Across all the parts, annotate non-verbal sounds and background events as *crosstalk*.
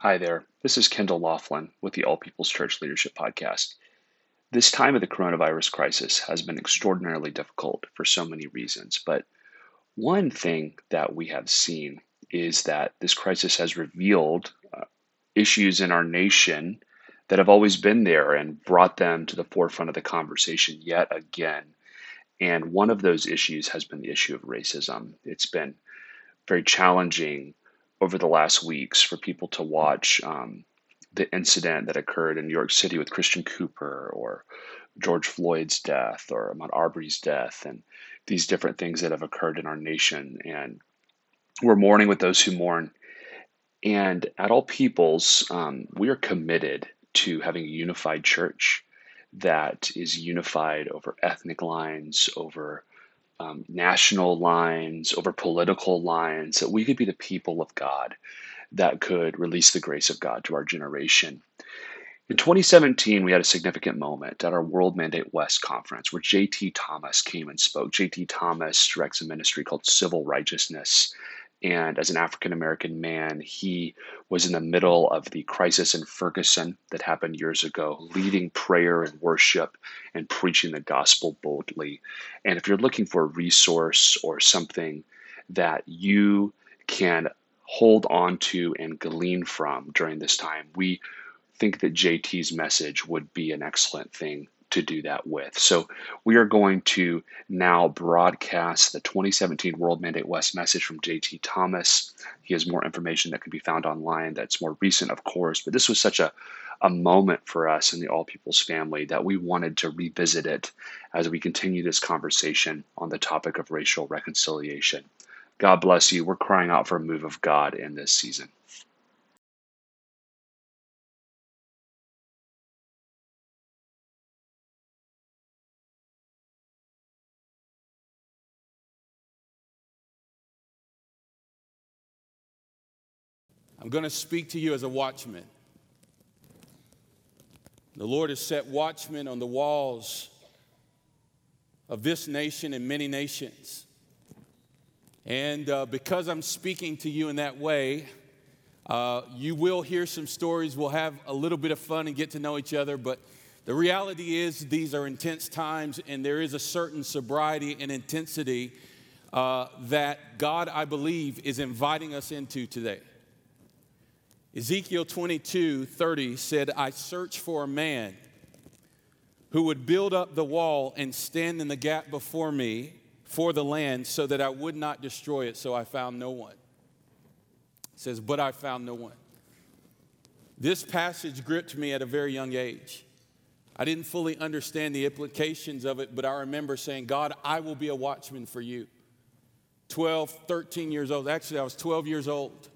Hi there. This is Kendall Laughlin with the All People's Church Leadership Podcast. This time of the coronavirus crisis has been extraordinarily difficult for so many reasons, but one thing that we have seen is that this crisis has revealed uh, issues in our nation that have always been there and brought them to the forefront of the conversation yet again. And one of those issues has been the issue of racism. It's been very challenging over the last weeks for people to watch um, the incident that occurred in New York City with Christian Cooper or George Floyd's death or Ahmaud Arbery's death and these different things that have occurred in our nation. And we're mourning with those who mourn. And at All Peoples, um, we are committed to having a unified church that is unified over ethnic lines, over um, national lines, over political lines, that we could be the people of God that could release the grace of God to our generation. In 2017, we had a significant moment at our World Mandate West conference where J.T. Thomas came and spoke. J.T. Thomas directs a ministry called Civil Righteousness and as an African American man, he was in the middle of the crisis in Ferguson that happened years ago, leading prayer and worship and preaching the gospel boldly. And if you're looking for a resource or something that you can hold on to and glean from during this time, we think that JT's message would be an excellent thing to do that with. So we are going to now broadcast the 2017 World Mandate West message from JT Thomas. He has more information that can be found online that's more recent, of course, but this was such a a moment for us in the All Peoples family that we wanted to revisit it as we continue this conversation on the topic of racial reconciliation. God bless you. We're crying out for a move of God in this season. I'm going to speak to you as a watchman. The Lord has set watchmen on the walls of this nation and many nations. And uh, because I'm speaking to you in that way, uh, you will hear some stories. We'll have a little bit of fun and get to know each other. But the reality is, these are intense times, and there is a certain sobriety and intensity uh, that God, I believe, is inviting us into today. Ezekiel 22 30 said, I search for a man who would build up the wall and stand in the gap before me for the land so that I would not destroy it. So I found no one. It says, But I found no one. This passage gripped me at a very young age. I didn't fully understand the implications of it, but I remember saying, God, I will be a watchman for you. 12, 13 years old. Actually, I was 12 years old.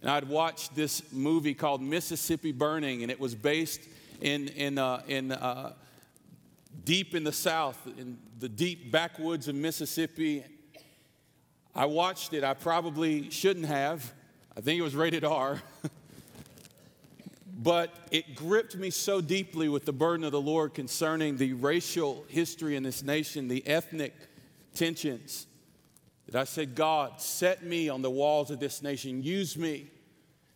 And I'd watched this movie called Mississippi Burning, and it was based in, in, uh, in uh, deep in the South, in the deep backwoods of Mississippi. I watched it. I probably shouldn't have. I think it was rated R. *laughs* but it gripped me so deeply with the burden of the Lord concerning the racial history in this nation, the ethnic tensions that I said, God, set me on the walls of this nation. Use me.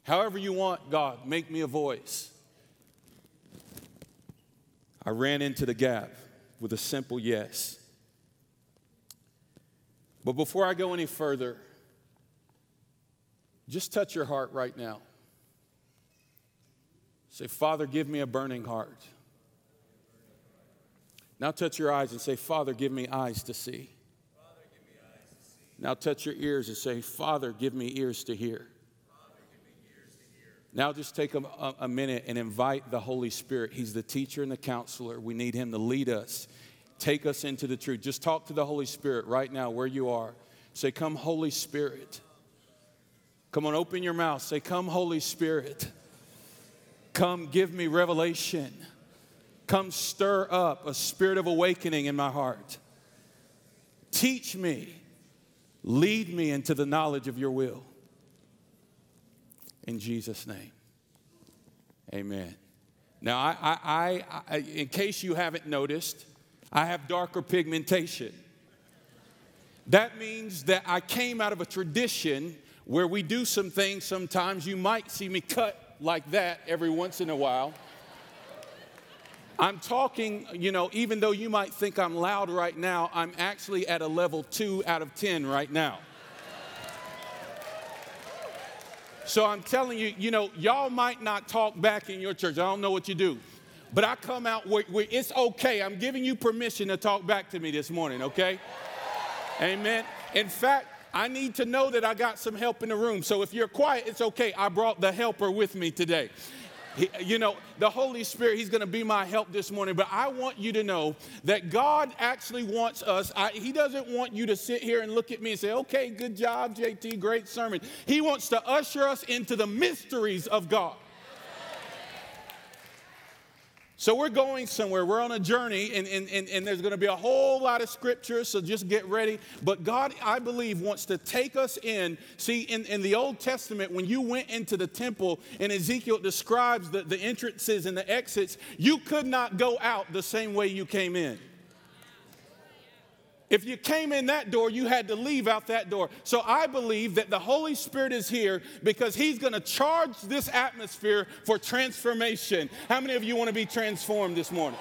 However you want, God, make me a voice. I ran into the gap with a simple yes. But before I go any further, just touch your heart right now. Say, Father, give me a burning heart. Now touch your eyes and say, Father, give me eyes to see. Now touch your ears and say, Father, give me ears to hear. Now just take a, a, minute and invite the Holy Spirit. He's the teacher and the counselor. We need him to lead us, take us into the truth. Just talk to the Holy Spirit right now where you are. Say, Come, Holy Spirit. Come on, open your mouth. Say, Come, Holy Spirit. Come, give me revelation. Come, stir up a spirit of awakening in my heart. Teach me Lead me into the knowledge of your will. In Jesus' name. Amen. Now, I, I, I, in case you haven't noticed, I have darker pigmentation. That means that I came out of a tradition where we do some things sometimes. You might see me cut like that every once in a while. I'm talking, you know, even though you might think I'm loud right now, I'm actually at a level two out of 10 right now. So I'm telling you, you know, y'all might not talk back in your church. I don't know what you do. But I come out where, where it's okay. I'm giving you permission to talk back to me this morning, okay? Amen. In fact, I need to know that I got some help in the room. So if you're quiet, it's okay. I brought the helper with me today. He, you know, the Holy Spirit, He's going to be my help this morning. But I want you to know that God actually wants us. I, he doesn't want you to sit here and look at me and say, okay, good job, JT, great sermon. He wants to usher us into the mysteries of God. So we're going somewhere. We're on a journey, and, and, and, and there's going to be a whole lot of scripture, so just get ready. But God, I believe, wants to take us in. See, in, in the Old Testament, when you went into the temple, and Ezekiel describes the, the entrances and the exits, you could not go out the same way you came in. If you came in that door, you had to leave out that door. So I believe that the Holy Spirit is here because He's going to charge this atmosphere for transformation. How many of you want to be transformed this morning?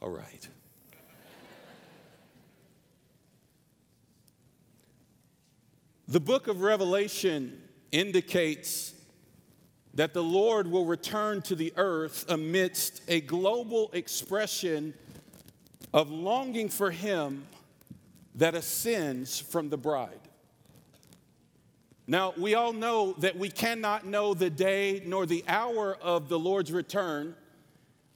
All right. The book of Revelation indicates that the Lord will return to the earth amidst a global expression of longing for Him that ascends from the bride. Now, we all know that we cannot know the day nor the hour of the Lord's return,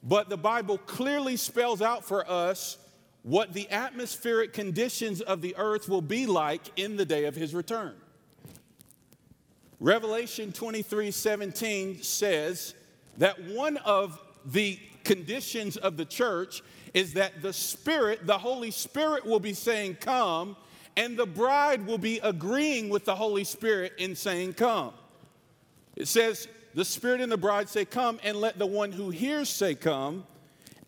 but the Bible clearly spells out for us what the atmospheric conditions of the earth will be like in the day of His return. Revelation 23 17 says that one of the conditions of the church is that the Spirit, the Holy Spirit, will be saying, Come, and the bride will be agreeing with the Holy Spirit in saying, Come. It says, The Spirit and the bride say, Come, and let the one who hears say, Come,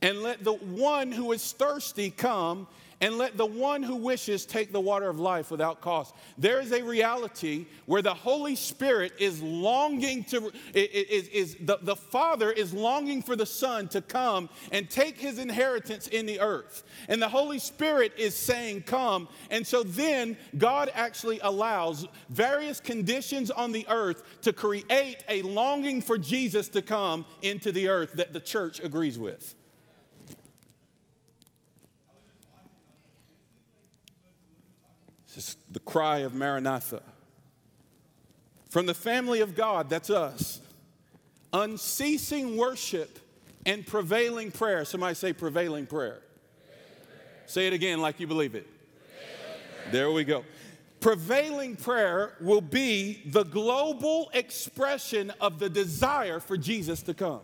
and let the one who is thirsty come, and let the one who wishes take the water of life without cost. There is a reality where the Holy Spirit is longing to, is, is the, the Father is longing for the Son to come and take his inheritance in the earth. And the Holy Spirit is saying, Come. And so then God actually allows various conditions on the earth to create a longing for Jesus to come into the earth that the church agrees with. The cry of Maranatha. From the family of God, that's us. Unceasing worship and prevailing prayer. Somebody say prevailing prayer. Say it again like you believe it. There we go. Prevailing prayer will be the global expression of the desire for Jesus to come.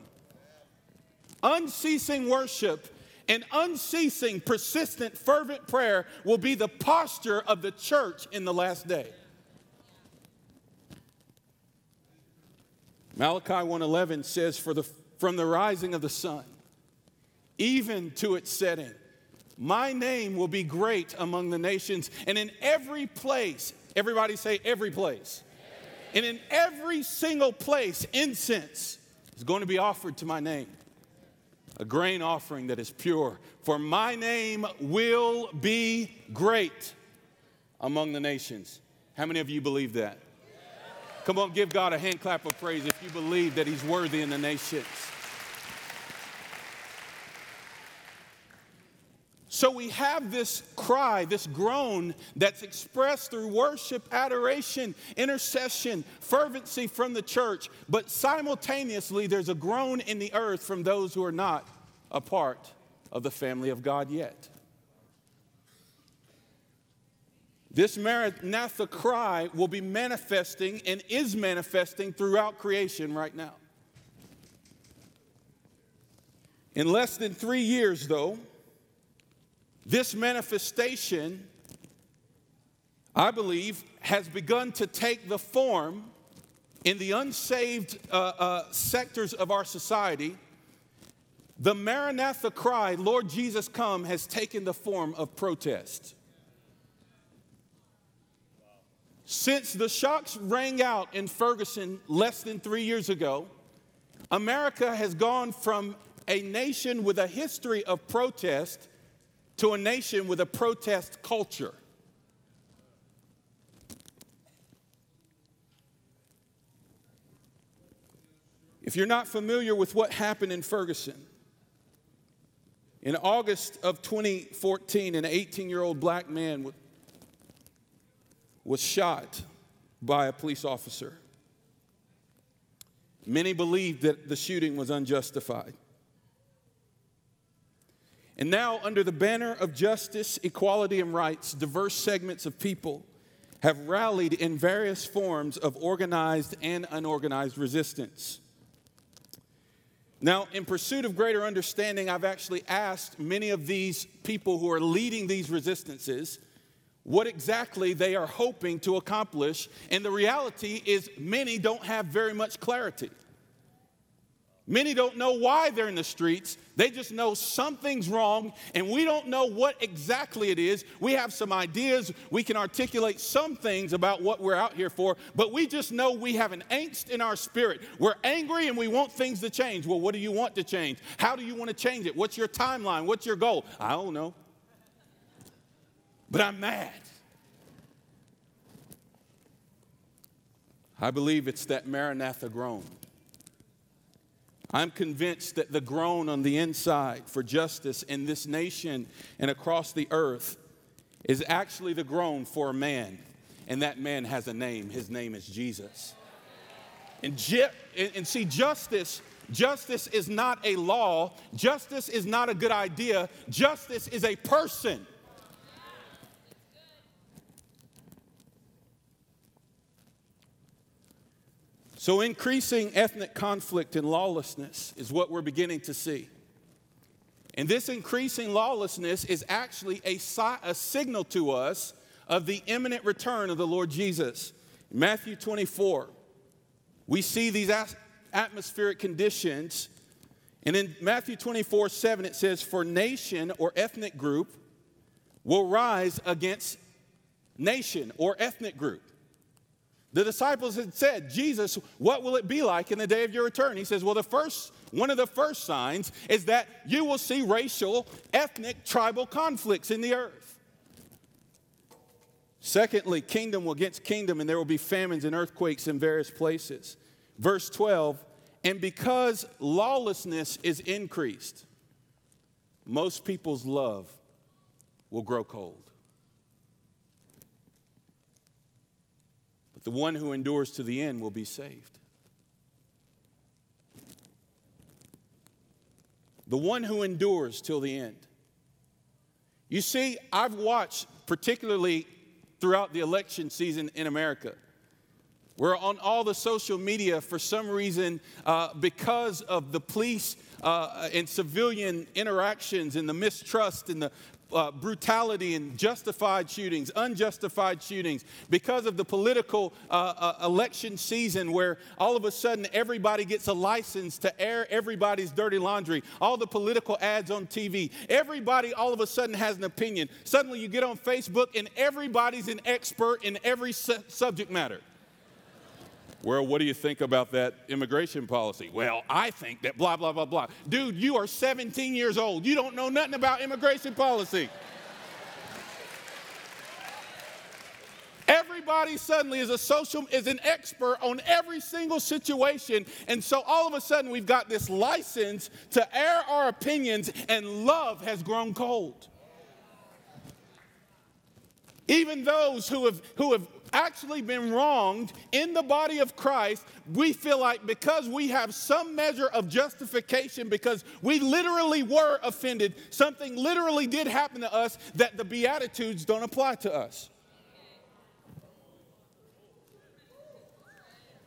Unceasing worship and unceasing, persistent, fervent prayer will be the posture of the church in the last day. Malachi 1:11 says for the from the rising of the sun even to its setting my name will be great among the nations and in every place everybody say every place and in every single place incense is going to be offered to my name a grain offering that is pure. For my name will be great among the nations. How many of you believe that? Come on, give God a hand clap of praise if you believe that He's worthy in the nations. So we have this cry, this groan that's expressed through worship, adoration, intercession, fervency from the church, but simultaneously there's a groan in the earth from those who are not a part of the family of God yet. This Maranatha cry will be manifesting and is manifesting throughout creation right now. In less than three years, though, this manifestation, I believe, has begun to take the form in the unsaved uh, uh, sectors of our society The Maranatha cry, Lord Jesus come, has taken the form of protest. Since the shocks rang out in Ferguson less than three years ago, America has gone from a nation with a history of protest to a nation with a protest culture. If you're not familiar with what happened in Ferguson, in August of 2014, an 18 year old black man was shot by a police officer. Many believed that the shooting was unjustified. And now, under the banner of justice, equality, and rights, diverse segments of people have rallied in various forms of organized and unorganized resistance. Now, in pursuit of greater understanding, I've actually asked many of these people who are leading these resistances what exactly they are hoping to accomplish. And the reality is, many don't have very much clarity. Many don't know why they're in the streets. They just know something's wrong, and we don't know what exactly it is. We have some ideas. We can articulate some things about what we're out here for, but we just know we have an angst in our spirit. We're angry and we want things to change. Well, what do you want to change? How do you want to change it? What's your timeline? What's your goal? I don't know. But I'm mad. I believe it's that Maranatha groan. I'm convinced that the groan on the inside for justice in this nation and across the earth is actually the groan for a man, and that man has a name. His name is Jesus. And, and see, justice Justice is not a law. Justice is not a good idea. Justice is a person. So, increasing ethnic conflict and lawlessness is what we're beginning to see. And this increasing lawlessness is actually a, a signal to us of the imminent return of the Lord Jesus. In Matthew 24, we see these atmospheric conditions. And in Matthew 24, 7, it says, For nation or ethnic group will rise against nation or ethnic group. The disciples had said, Jesus, what will it be like in the day of your return? He says, Well, the first, one of the first signs is that you will see racial, ethnic, tribal conflicts in the earth. Secondly, kingdom will against kingdom, and there will be famines and earthquakes in various places. Verse 12, and because lawlessness is increased, most people's love will grow cold. The one who endures to the end will be saved. The one who endures till the end. You see, I've watched, particularly throughout the election season in America, where on all the social media, for some reason, uh, because of the police uh, and civilian interactions and the mistrust and the uh, brutality and justified shootings, unjustified shootings, because of the political uh, uh, election season where all of a sudden everybody gets a license to air everybody's dirty laundry, all the political ads on TV, everybody all of a sudden has an opinion. Suddenly you get on Facebook and everybody's an expert in every su- subject matter. Well, what do you think about that immigration policy? Well, I think that blah, blah, blah, blah. Dude, you are 17 years old. You don't know nothing about immigration policy. Everybody suddenly is a social is an expert on every single situation. And so all of a sudden we've got this license to air our opinions and love has grown cold. Even those who have, who have actually been wronged in the body of Christ, we feel like because we have some measure of justification, because we literally were offended, something literally did happen to us, that the Beatitudes don't apply to us.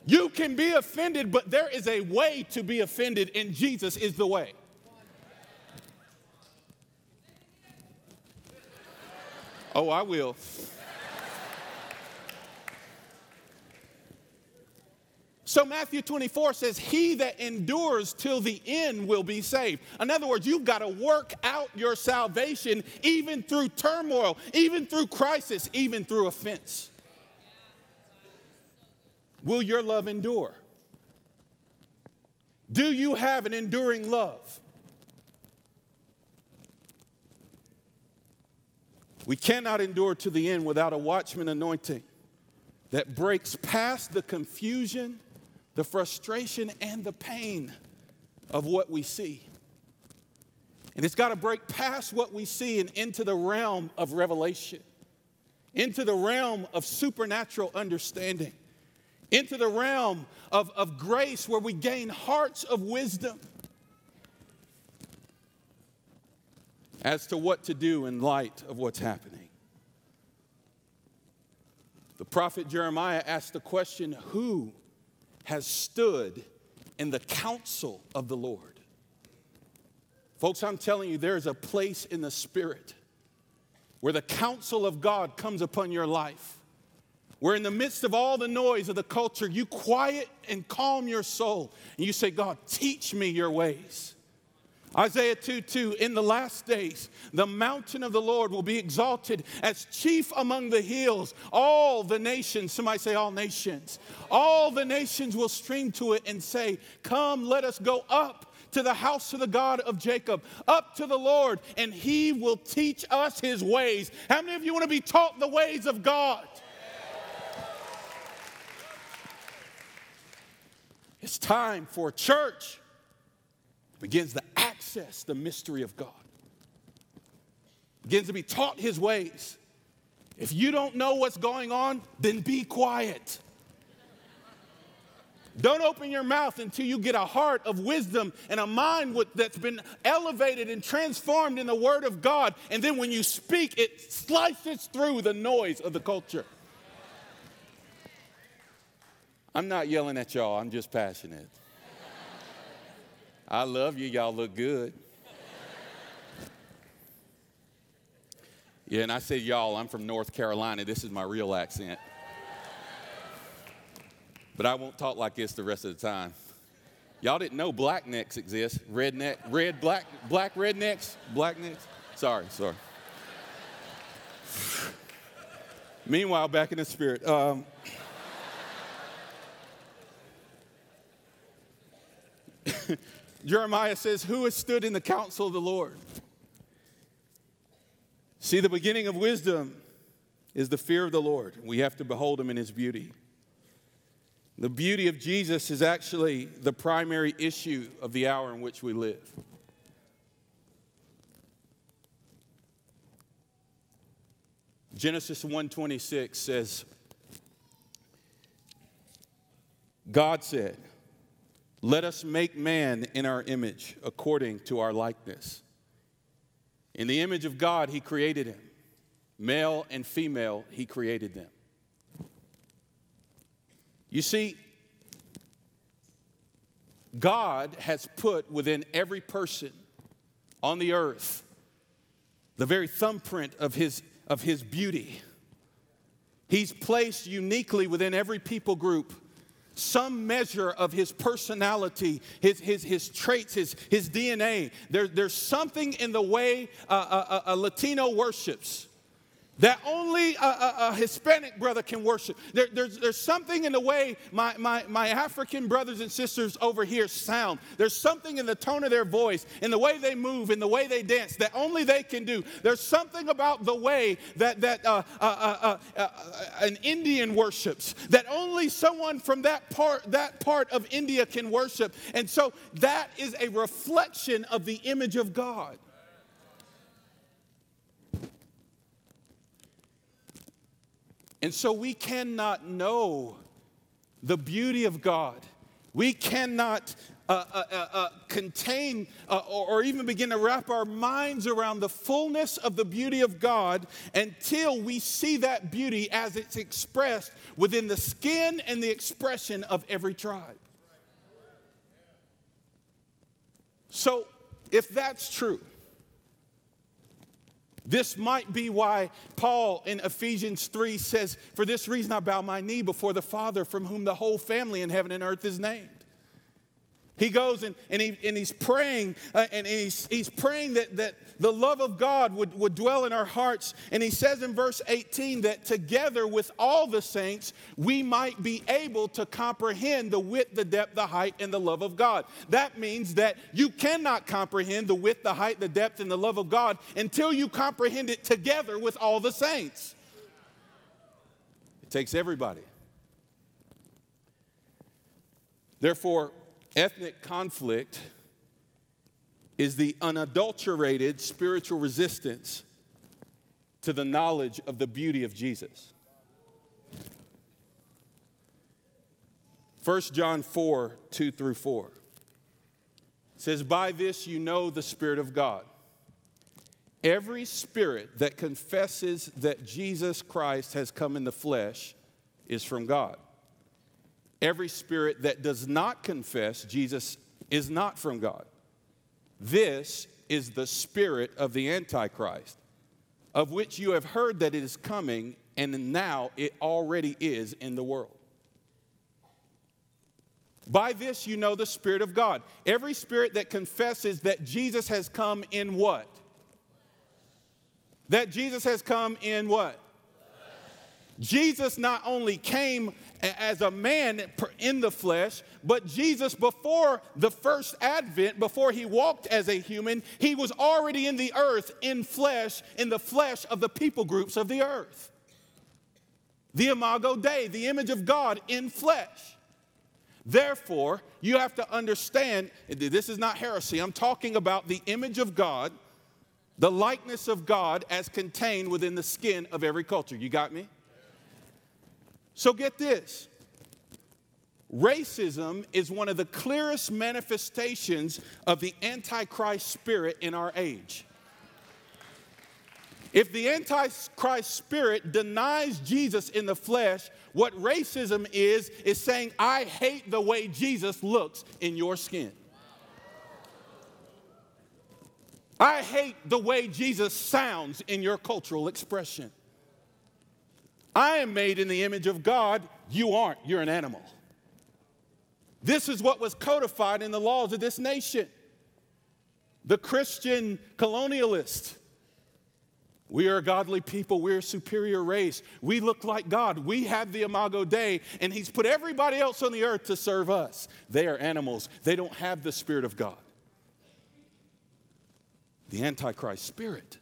You can be offended, but there is a way to be offended, and Jesus is the way. Oh, I will. So Matthew 24 says, He that endures till the end will be saved. In other words, you've got to work out your salvation even through turmoil, even through crisis, even through offense. Will your love endure? Do you have an enduring love? We cannot endure to the end without a watchman anointing that breaks past the confusion the frustration and the pain of what we see. And it's got to break past what we see and into the realm of revelation, into the realm of supernatural understanding, into the realm of, of grace where we gain hearts of wisdom as to what to do in light of what's happening. The prophet Jeremiah asked the question who has stood in the counsel of the Lord. Folks, I'm telling you, there is a place in the Spirit where the counsel of God comes upon your life. Where, in the midst of all the noise of the culture, you quiet and calm your soul and you say, God, teach me your ways. Isaiah 2 2, in the last days, the mountain of the Lord will be exalted as chief among the hills. All the nations, somebody say, all nations, all the nations will stream to it and say, Come, let us go up to the house of the God of Jacob, up to the Lord, and he will teach us his ways. How many of you want to be taught the ways of God? It's time for church begins to access the mystery of God, begins to be taught his ways. If you don't know what's going on, then be quiet. Don't open your mouth until you get a heart of wisdom and a mind that's been elevated and transformed in the Word of God. And then when you speak, it slices through the noise of the culture. I'm not yelling at y'all, I'm just passionate. I love you. Y'all look good. Yeah, and I said, y'all, I'm from North Carolina. This is my real accent. But I won't talk like this the rest of the time. Y'all didn't know black necks exist. Redneck, red, black, black rednecks, black necks. Sorry, sorry. Meanwhile, back in the spirit. Um, *laughs* Jeremiah says, Who has stood in the counsel of the Lord? See, the beginning of wisdom is the fear of the Lord. We have to behold him in his beauty. The beauty of Jesus is actually the primary issue of the hour in which we live. Genesis 1:26 says God said, let us make man in our image, according to our likeness. In the image of God, He created him. Male and female, He created them. You see, God has put within every person on the earth the very thumbprint of his, of his beauty. He's placed uniquely within every people group some measure of his personality, his, his, his traits, his, his DNA. There, there's something in the way a, a, a Latino worships that only a, a, a, Hispanic brother can worship. There, there's, there's something in the way my, my, my African brothers and sisters over here sound. There's something in the tone of their voice, in the way they move, in the way they dance that only they can do. There's something about the way that, that uh, uh, uh, uh, uh an Indian worships that only someone from that part, that part of India can worship. And so that is a reflection of the image of God. And so we cannot know the beauty of God. We cannot uh, uh, uh, uh contain uh, or, or even begin to wrap our minds around the fullness of the beauty of God until we see that beauty as it's expressed within the skin and the expression of every tribe. So, if that's true, This might be why Paul in Ephesians 3 says, For this reason I bow my knee before the Father, from whom the whole family in heaven and earth is named. He goes and, and, he, and he's praying, uh, and he's, he's praying that, that the love of God would, would dwell in our hearts. And he says in verse 18 that together with all the saints, we might be able to comprehend the width, the depth, the height, and the love of God. That means that you cannot comprehend the width, the height, the depth, and the love of God until you comprehend it together with all the saints. It takes everybody. Therefore, Ethnic conflict is the unadulterated spiritual resistance to the knowledge of the beauty of Jesus. 1 John 4 2 through 4 says, By this you know the Spirit of God. Every spirit that confesses that Jesus Christ has come in the flesh is from God. Every spirit that does not confess Jesus is not from God. This is the spirit of the Antichrist, of which you have heard that it is coming, and now it already is in the world. By this you know the Spirit of God. Every spirit that confesses that Jesus has come in what? That Jesus has come in what? Jesus not only came as a man in the flesh, but Jesus, before the first advent, before he walked as a human, he was already in the earth in flesh, in the flesh of the people groups of the earth. The Imago Dei, the image of God in flesh. Therefore, you have to understand this is not heresy. I'm talking about the image of God, the likeness of God as contained within the skin of every culture. You got me? So get this racism is one of the clearest manifestations of the Antichrist spirit in our age. If the Antichrist spirit denies Jesus in the flesh, what racism is, is saying, I hate the way Jesus looks in your skin. I hate the way Jesus sounds in your cultural expression. I am made in the image of God. You aren't. You're an animal. This is what was codified in the laws of this nation. The Christian colonialist. We are a godly people. We're a superior race. We look like God. We have the Imago Dei, and He's put everybody else on the earth to serve us. They are animals. They don't have the Spirit of God. The Antichrist spirit.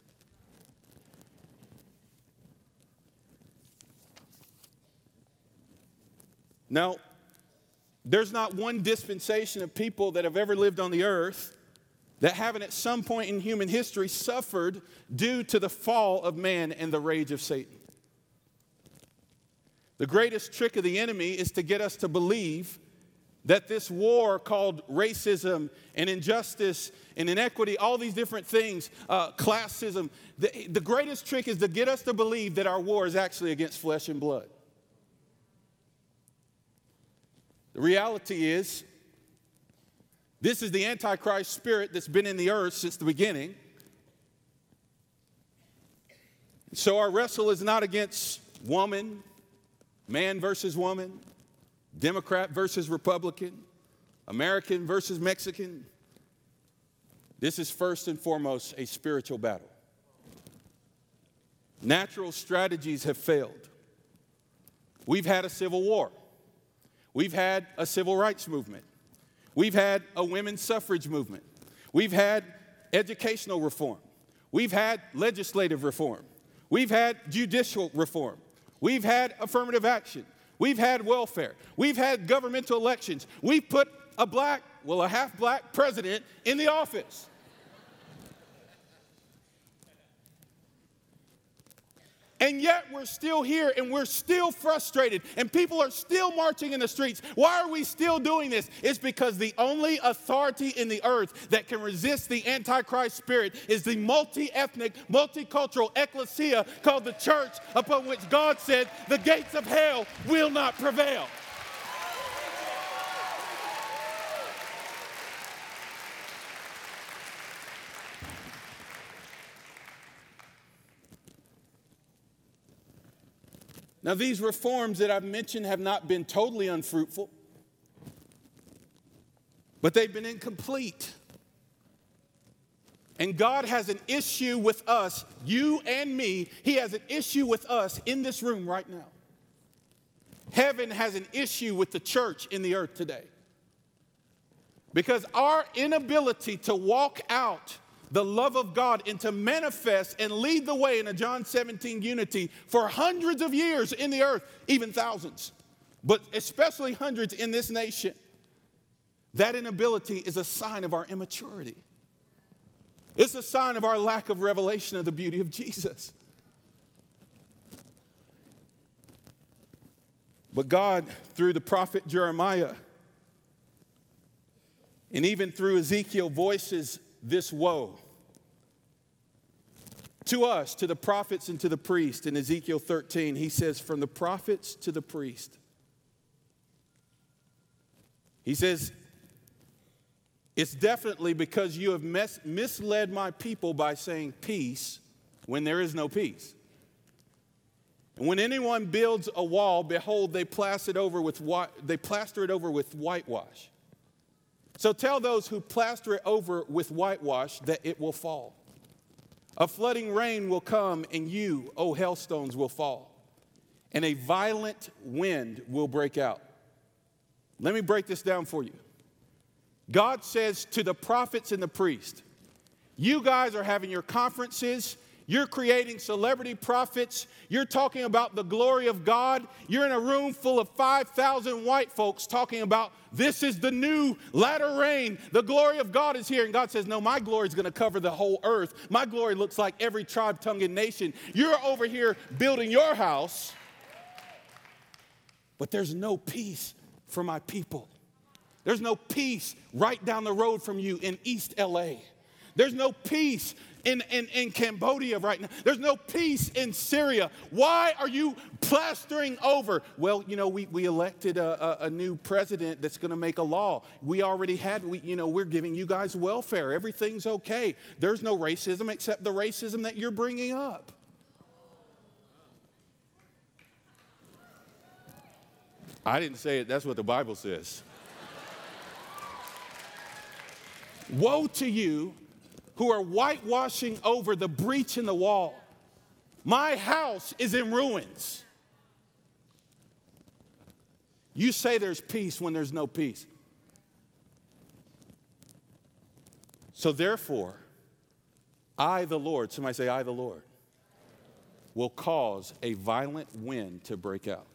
Now, there's not one dispensation of people that have ever lived on the earth that haven't at some point in human history suffered due to the fall of man and the rage of Satan. The greatest trick of the enemy is to get us to believe that this war called racism and injustice and inequity, all these different things, uh, classism, the, the greatest trick is to get us to believe that our war is actually against flesh and blood. The reality is, this is the Antichrist spirit that's been in the earth since the beginning. So our wrestle is not against woman, man versus woman, Democrat versus Republican, American versus Mexican. This is first and foremost a spiritual battle. Natural strategies have failed. We've had a civil war. We've had a civil rights movement. We've had a women's suffrage movement. We've had educational reform. We've had legislative reform. We've had judicial reform. We've had affirmative action. We've had welfare. We've had governmental elections. We've put a black, well, a half black president in the office. And yet we're still here and we're still frustrated and people are still marching in the streets. Why are we still doing this? It's because the only authority in the earth that can resist the Antichrist spirit is the multi ethnic, multicultural ecclesia called the church, upon which God said, the gates of hell will not prevail. Now, these reforms that I've mentioned have not been totally unfruitful, but they've been incomplete. And God has an issue with us, you and me. He has an issue with us in this room right now. Heaven has an issue with the church in the earth today. Because our inability to walk out the love of God and to manifest and lead the way in a John 17 unity for hundreds of years in the earth, even thousands, but especially hundreds in this nation, that inability is a sign of our immaturity. It's a sign of our lack of revelation of the beauty of Jesus. But God, through the prophet Jeremiah, and even through Ezekiel, voices this woe. To us, to the prophets and to the priest, in Ezekiel 13, he says, From the prophets to the priest. He says, it's definitely because you have mis- misled my people by saying peace when there is no peace. And when anyone builds a wall, behold, they plaster it over with, they plaster it over with whitewash. So tell those who plaster it over with whitewash that it will fall. A flooding rain will come, and you, O hailstones, will fall, and a violent wind will break out. Let me break this down for you. God says to the prophets and the priests, You guys are having your conferences. You're creating celebrity prophets. You're talking about the glory of God. You're in a room full of 5,000 white folks talking about this is the new latter rain. The glory of God is here. And God says, No, my glory is going to cover the whole earth. My glory looks like every tribe, tongue, and nation. You're over here building your house, but there's no peace for my people. There's no peace right down the road from you in East LA. There's no peace in, in, in Cambodia right now. There's no peace in Syria. Why are you plastering over? Well, you know, we, we elected a, a, a new president that's going to make a law. We already had, we, you know, we're giving you guys welfare. Everything's okay. There's no racism except the racism that you're bringing up. I didn't say it, that's what the Bible says. *laughs* Woe to you who are whitewashing over the breach in the wall. My house is in ruins. You say there's peace when there's no peace. So therefore, I, the Lord, somebody say, I, the Lord, will cause a violent wind to break out.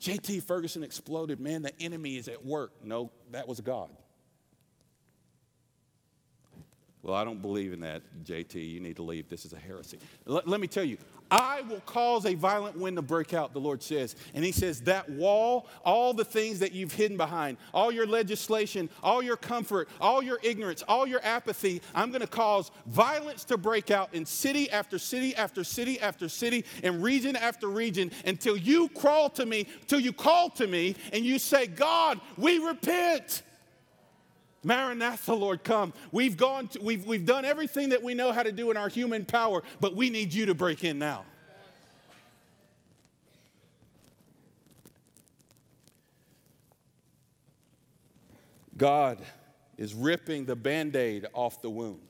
JT Ferguson exploded. Man, the enemy is at work. No, that was God. Well, I don't believe in that, JT. You need to leave. This is a heresy. Let, let, me tell you, I will cause a violent wind to break out, the Lord says. And He says, that wall, all the things that you've hidden behind, all your legislation, all your comfort, all your ignorance, all your apathy, I'm going to cause violence to break out in city after city after city after city and region after region until you crawl to me, till you call to me and you say, God, we repent. Maranatha, Lord, come. We've gone to, we've, we've done everything that we know how to do in our human power, but we need you to break in now. God is ripping the band aid off the wound.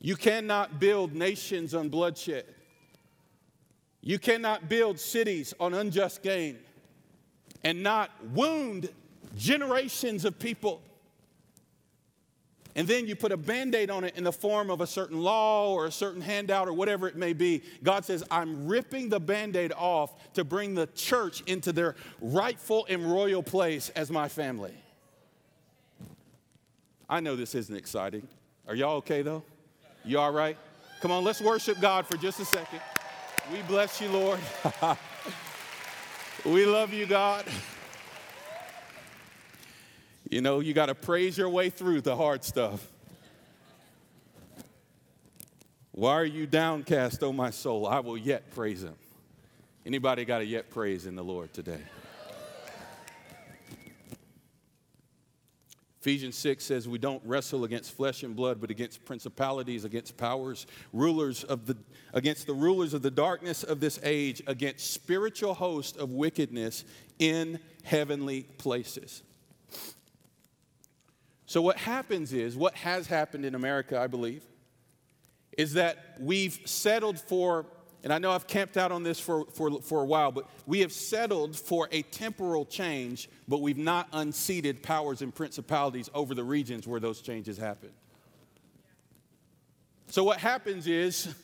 You cannot build nations on bloodshed. You cannot build cities on unjust gain and not wound generations of people. And then you put a band aid on it in the form of a certain law or a certain handout or whatever it may be. God says, I'm ripping the band aid off to bring the church into their rightful and royal place as my family. I know this isn't exciting. Are y'all okay though? You all right? Come on, let's worship God for just a second. We bless you, Lord. *laughs* we love you, God. You know, you got to praise your way through the hard stuff. Why are you downcast, O oh my soul? I will yet praise him. Anybody got a yet praise in the Lord today? Ephesians 6 says we don't wrestle against flesh and blood, but against principalities, against powers, rulers of the against the rulers of the darkness of this age, against spiritual hosts of wickedness in heavenly places. So what happens is, what has happened in America, I believe, is that we've settled for and I know I've camped out on this for, for, for a while, but we have settled for a temporal change, but we've not unseated powers and principalities over the regions where those changes happen. So, what happens is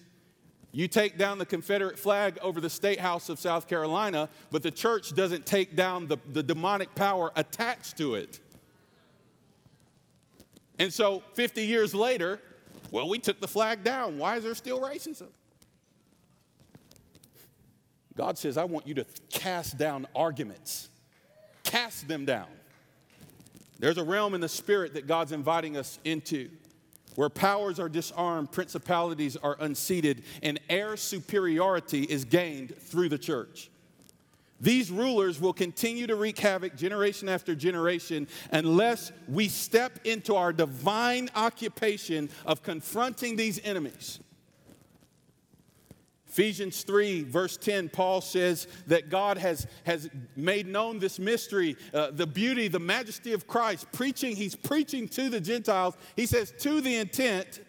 you take down the Confederate flag over the State House of South Carolina, but the church doesn't take down the, the demonic power attached to it. And so, 50 years later, well, we took the flag down. Why is there still racism? God says, I want you to cast down arguments, cast them down. There's a realm in the spirit that God's inviting us into where powers are disarmed, principalities are unseated, and air superiority is gained through the church. These rulers will continue to wreak havoc generation after generation unless we step into our divine occupation of confronting these enemies. Ephesians 3, verse 10, Paul says that God has, has made known this mystery, uh, the beauty, the majesty of Christ, preaching, he's preaching to the Gentiles. He says, to the intent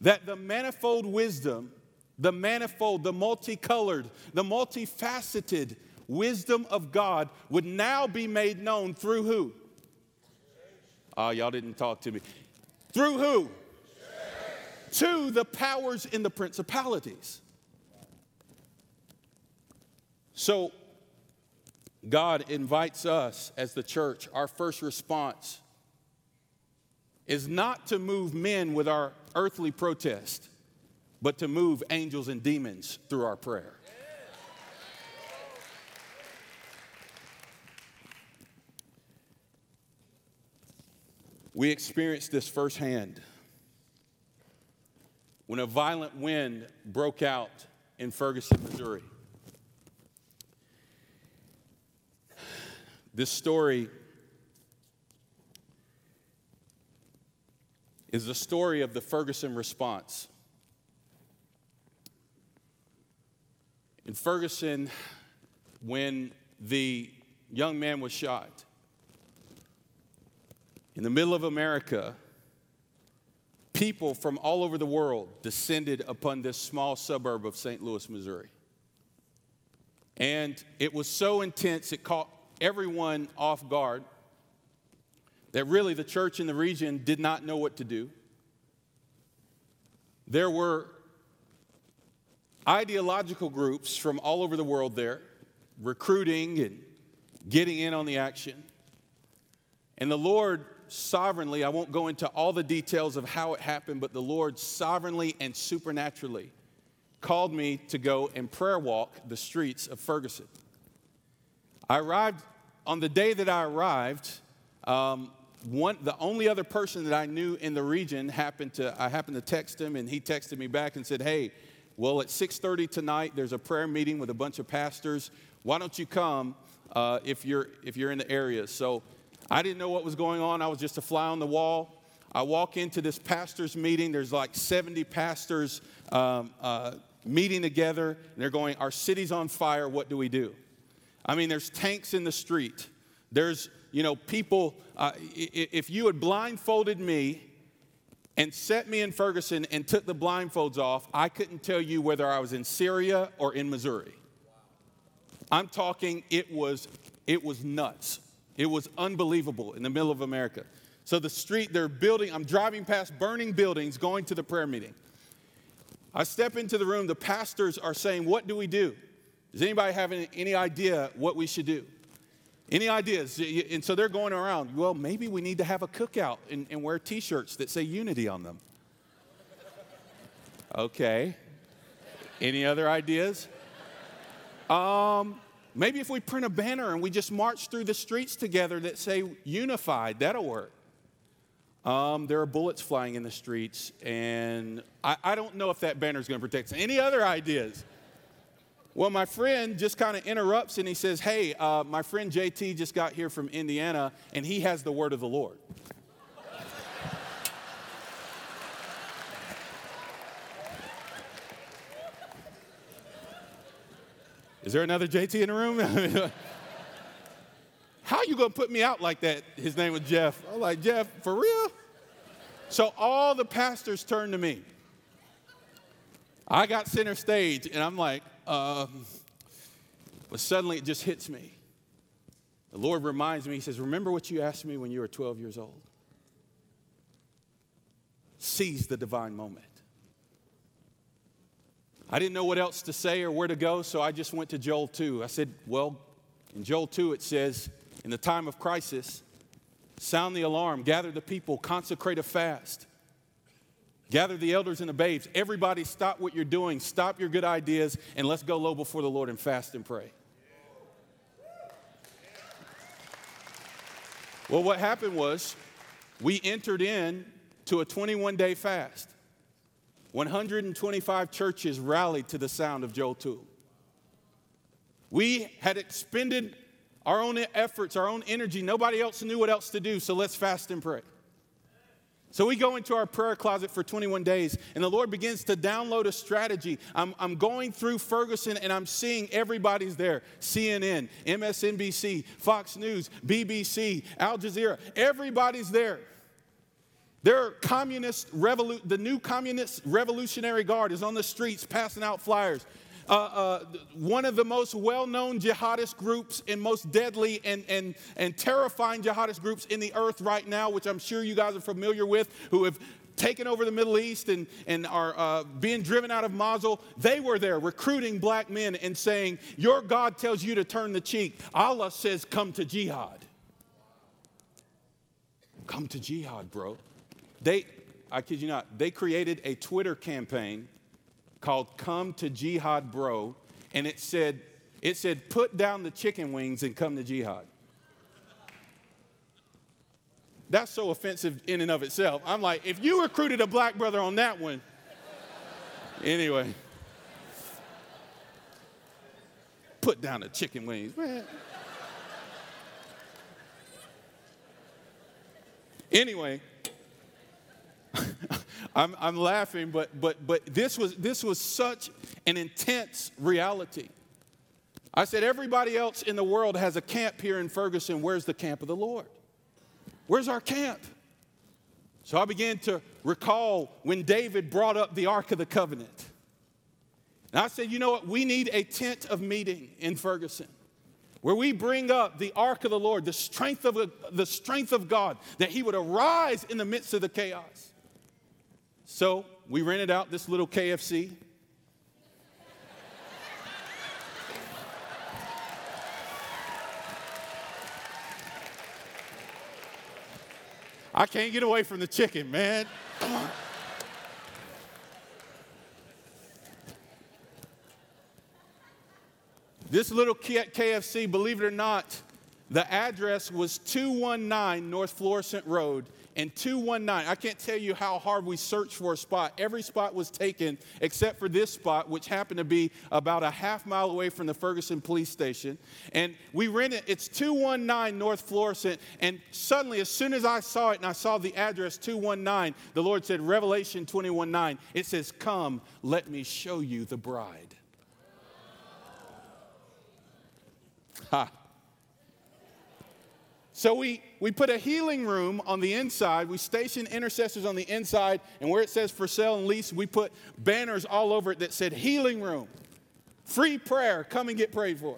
that the manifold wisdom, the manifold, the multicolored, the multifaceted wisdom of God would now be made known through who? Oh, y'all didn't talk to me. Through who? To the powers in the principalities. So, God invites us as the church, our first response is not to move men with our earthly protest, but to move angels and demons through our prayer. We experienced this firsthand when a violent wind broke out in Ferguson, Missouri. This story is the story of the Ferguson response. In Ferguson, when the young man was shot, in the middle of America, people from all over the world descended upon this small suburb of St. Louis, Missouri. And it was so intense, it caught everyone off guard, that really the church in the region did not know what to do. There were ideological groups from all over the world there, recruiting and getting in on the action. And the Lord sovereignly, I won't go into all the details of how it happened, but the Lord sovereignly and supernaturally called me to go and prayer walk the streets of Ferguson. I arrived on the day that I arrived. Um, one, the only other person that I knew in the region happened to I happened to text him, and he texted me back and said, "Hey, well, at 6:30 tonight, there's a prayer meeting with a bunch of pastors. Why don't you come uh, if you're if you're in the area?" So I didn't know what was going on. I was just a fly on the wall. I walk into this pastors meeting. There's like 70 pastors um, uh, meeting together, and they're going, "Our city's on fire. What do we do?" I mean, there's tanks in the street. There's, you know, people. Uh, if you had blindfolded me and set me in Ferguson and took the blindfolds off, I couldn't tell you whether I was in Syria or in Missouri. I'm talking, it was, it was nuts. It was unbelievable in the middle of America. So the street, they're building, I'm driving past burning buildings going to the prayer meeting. I step into the room, the pastors are saying, What do we do? Does anybody have any, any idea what we should do? Any ideas? And so they're going around, well, maybe we need to have a cookout and, and wear t shirts that say unity on them. Okay. Any other ideas? Um, maybe if we print a banner and we just march through the streets together that say unified, that'll work. Um, there are bullets flying in the streets, and I, I don't know if that banner is going to protect us. Any other ideas? Well, my friend just kind of interrupts and he says, Hey, uh, my friend JT just got here from Indiana and he has the word of the Lord. Is there another JT in the room? *laughs* How you gonna put me out like that? His name was Jeff. I'm like, Jeff, for real? So all the pastors turned to me. I got center stage, and I'm like, uh, but suddenly it just hits me. The Lord reminds me, He says, Remember what you asked me when you were 12 years old? Seize the divine moment. I didn't know what else to say or where to go, so I just went to Joel 2. I said, Well, in Joel 2, it says, In the time of crisis, sound the alarm, gather the people, consecrate a fast. Gather the elders and the babes. Everybody, stop what you're doing, stop your good ideas, and let's go low before the Lord and fast and pray. Well, what happened was we entered in to a 21 day fast. 125 churches rallied to the sound of Joel 2. We had expended our own efforts, our own energy. Nobody else knew what else to do, so let's fast and pray. So we go into our prayer closet for 21 days, and the Lord begins to download a strategy. I'm, I'm going through Ferguson and I'm seeing everybody's there CNN, MSNBC, Fox News, BBC, Al Jazeera. Everybody's there. Communist the new communist revolutionary guard is on the streets passing out flyers. Uh, uh, one of the most well known jihadist groups and most deadly and, and, and terrifying jihadist groups in the earth right now, which I'm sure you guys are familiar with, who have taken over the Middle East and, and are uh, being driven out of Mosul, they were there recruiting black men and saying, Your God tells you to turn the cheek. Allah says, Come to jihad. Come to jihad, bro. They, I kid you not, they created a Twitter campaign called Come to Jihad Bro, and it said, it said, put down the chicken wings and come to jihad. That's so offensive in and of itself. I'm like, if you recruited a black brother on that one, anyway, put down the chicken wings, man. Anyway, I'm, I'm laughing, but, but, but this, was, this was such an intense reality. I said, everybody else in the world has a camp here in Ferguson. Where's the camp of the Lord? Where's our camp? So I began to recall when David brought up the Ark of the Covenant. And I said, you know what? We need a tent of meeting in Ferguson where we bring up the ark of the Lord, the strength of, the strength of God, that He would arise in the midst of the chaos. So we rented out this little KFC. I can't get away from the chicken, man. This little KFC, believe it or not, the address was 219 North Florissant Road and 219. I can't tell you how hard we searched for a spot. Every spot was taken except for this spot, which happened to be about a half mile away from the Ferguson police station. And we rented, it's 219 North Florissant. And suddenly, as soon as I saw it and I saw the address 219, the Lord said, Revelation 21 9, it says, Come, let me show you the bride. Ha. So we, we put a healing room on the inside. We station intercessors on the inside. And where it says for sale and lease, we put banners all over it that said healing room, free prayer, come and get prayed for.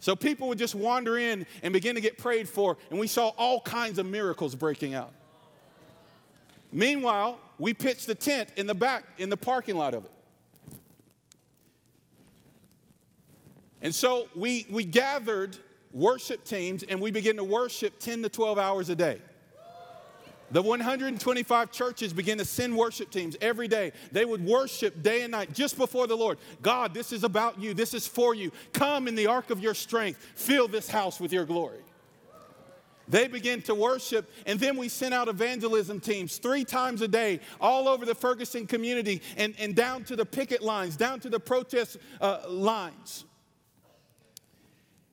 So people would just wander in and begin to get prayed for. And we saw all kinds of miracles breaking out. Meanwhile, we pitched the tent in the back, in the parking lot of it. And so we, we gathered worship teams and we begin to worship 10 to 12 hours a day. The 125 churches begin to send worship teams every day. They would worship day and night just before the Lord. God, this is about you. This is for you. Come in the ark of your strength. Fill this house with your glory. They begin to worship, and then we sent out evangelism teams three times a day all over the Ferguson community and, and down to the picket lines, down to the protest uh, lines.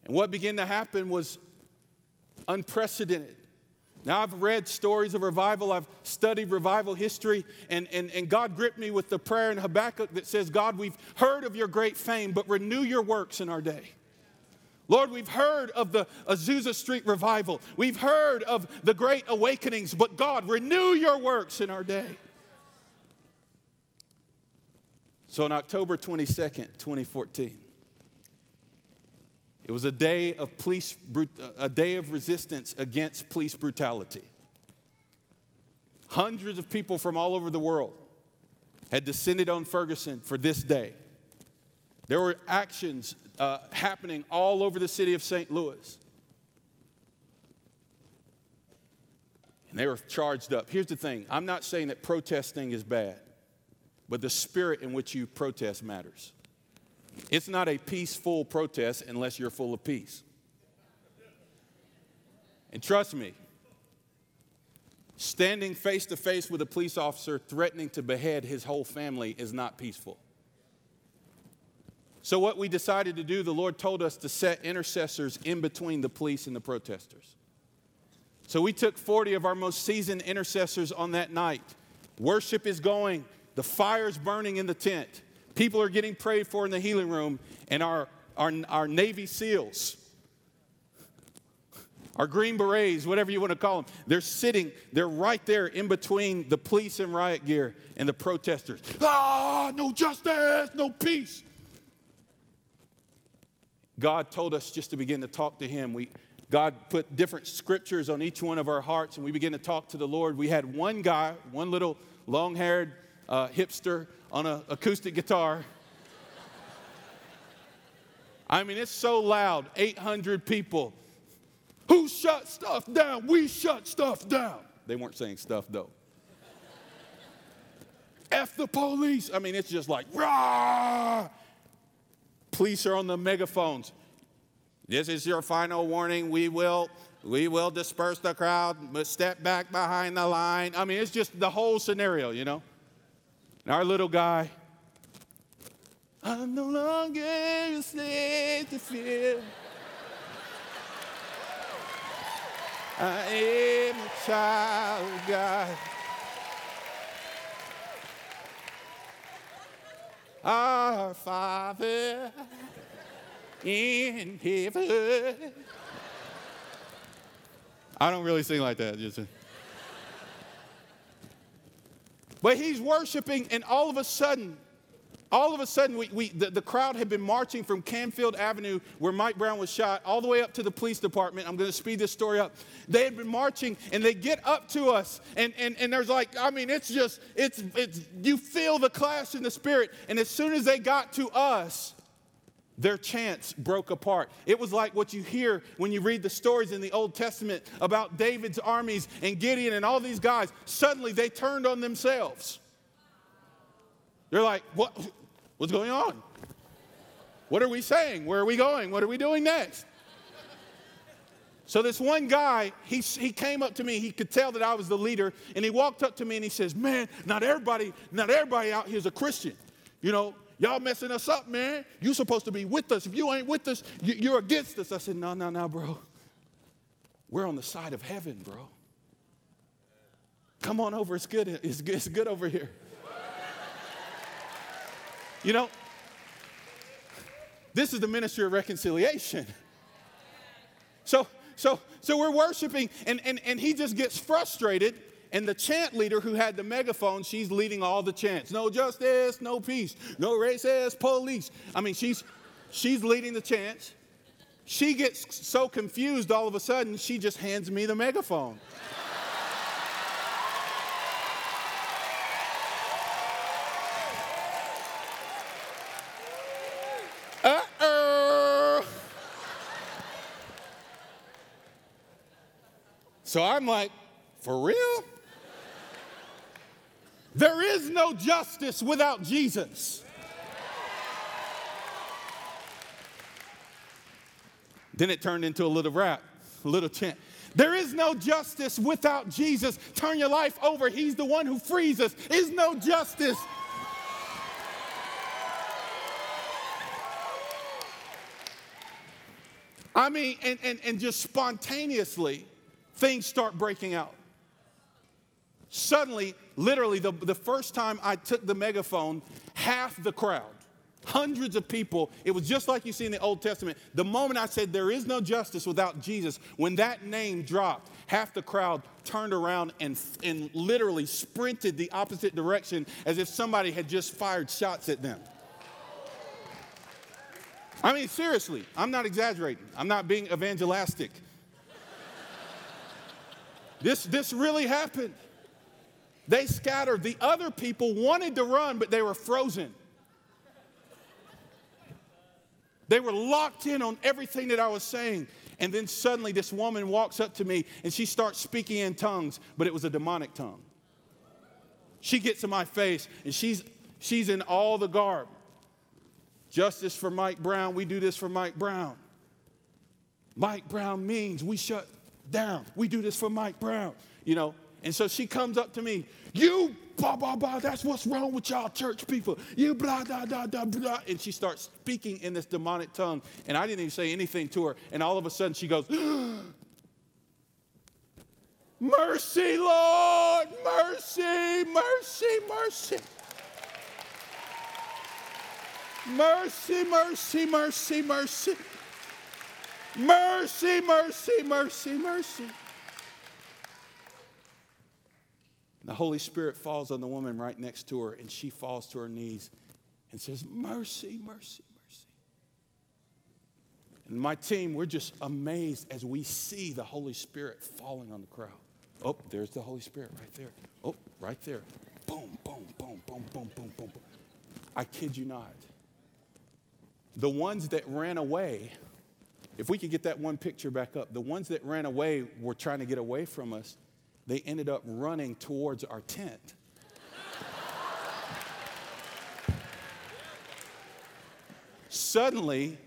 And what began to happen was unprecedented. Now, I've read stories of revival, I've studied revival history, and, and, and God gripped me with the prayer in Habakkuk that says, God, we've heard of your great fame, but renew your works in our day. Lord, we've heard of the Azusa Street revival. We've heard of the great awakenings, but God, renew your works in our day. So on October 22nd, 2014, it was a day of police, a day of resistance against police brutality. Hundreds of people from all over the world had descended on Ferguson for this day. There were actions uh, happening all over the city of St. Louis. And they were charged up. Here's the thing I'm not saying that protesting is bad, but the spirit in which you protest matters. It's not a peaceful protest unless you're full of peace. And trust me, standing face to face with a police officer threatening to behead his whole family is not peaceful. So, what we decided to do, the Lord told us to set intercessors in between the police and the protesters. So, we took 40 of our most seasoned intercessors on that night. Worship is going, the fire's burning in the tent. People are getting prayed for in the healing room, and our, our, our Navy SEALs, our Green Berets, whatever you want to call them, they're sitting, they're right there in between the police and riot gear and the protesters. Ah, no justice, no peace. God told us just to begin to talk to Him. We, God put different scriptures on each one of our hearts, and we began to talk to the Lord. We had one guy, one little long haired uh, hipster on an acoustic guitar. I mean, it's so loud 800 people. Who shut stuff down? We shut stuff down. They weren't saying stuff though. F the police. I mean, it's just like, rah. Police are on the megaphones. This is your final warning. We will, we will disperse the crowd, step back behind the line. I mean, it's just the whole scenario, you know? And our little guy, I'm no longer a slave to fear. I am a child of God. Our Father in heaven. I don't really sing like that. Just. But he's worshiping, and all of a sudden, all of a sudden, we, we, the, the, crowd had been marching from Canfield Avenue, where Mike Brown was shot, all the way up to the police department. I'm going to speed this story up. They had been marching, and they get up to us, and, and, and there's like, I mean, it's just, it's, it's, you feel the clash in the spirit. And as soon as they got to us, their chants broke apart. It was like what you hear when you read the stories in the Old Testament about David's armies and Gideon and all these guys. Suddenly they turned on themselves. They're like, what, what's going on? What are we saying? Where are we going? What are we doing next? So this one guy, he, he came up to me. He could tell that I was the leader, and he walked up to me and he says, "Man, not everybody, not everybody out here is a Christian. You know, Y'all messing us up, man. You're supposed to be with us. If you ain't with us, you're against us. I said, No, no, no, bro. We're on the side of heaven, bro. Come on over. It's good. It's good, it's good over here. You know, this is the ministry of reconciliation. So, so, so we're worshiping, and, and, and he just gets frustrated and the chant leader who had the megaphone, she's leading all the chants. No justice, no peace, no racist police. I mean, she's she's leading the chants. She gets so confused all of a sudden, she just hands me the megaphone. So I'm like, for real? There is no justice without Jesus. Then it turned into a little rap, a little chant. There is no justice without Jesus. Turn your life over. He's the one who frees us. Is no justice. I mean, and, and, and just spontaneously, things start breaking out. Suddenly, literally, the, the first time I took the megaphone, half the crowd, hundreds of people, it was just like you see in the Old Testament. The moment I said, There is no justice without Jesus, when that name dropped, half the crowd turned around and, and literally sprinted the opposite direction as if somebody had just fired shots at them. I mean, seriously, I'm not exaggerating. I'm not being evangelistic. this, this really happened. They scattered. The other people wanted to run, but they were frozen. They were locked in on everything that I was saying. And then suddenly, this woman walks up to me and she starts speaking in tongues, but it was a demonic tongue. She gets in my face and she's, she's in all the garb. Justice for Mike Brown. We do this for Mike Brown. Mike Brown means we shut down. We do this for Mike Brown. You know, and so she comes up to me, you blah, blah, blah, that's what's wrong with y'all church people. You blah, blah, blah, blah, blah. And she starts speaking in this demonic tongue. And I didn't even say anything to her. And all of a sudden she goes, *gasps* Mercy, Lord, mercy, mercy, mercy. Mercy, mercy, mercy, mercy. Mercy, mercy, mercy, mercy. The Holy Spirit falls on the woman right next to her, and she falls to her knees and says, Mercy, mercy, mercy. And my team, we're just amazed as we see the Holy Spirit falling on the crowd. Oh, there's the Holy Spirit right there. Oh, right there. Boom, boom, boom, boom, boom, boom, boom. I kid you not. The ones that ran away, if we could get that one picture back up, the ones that ran away were trying to get away from us they ended up running towards our tent. Suddenly,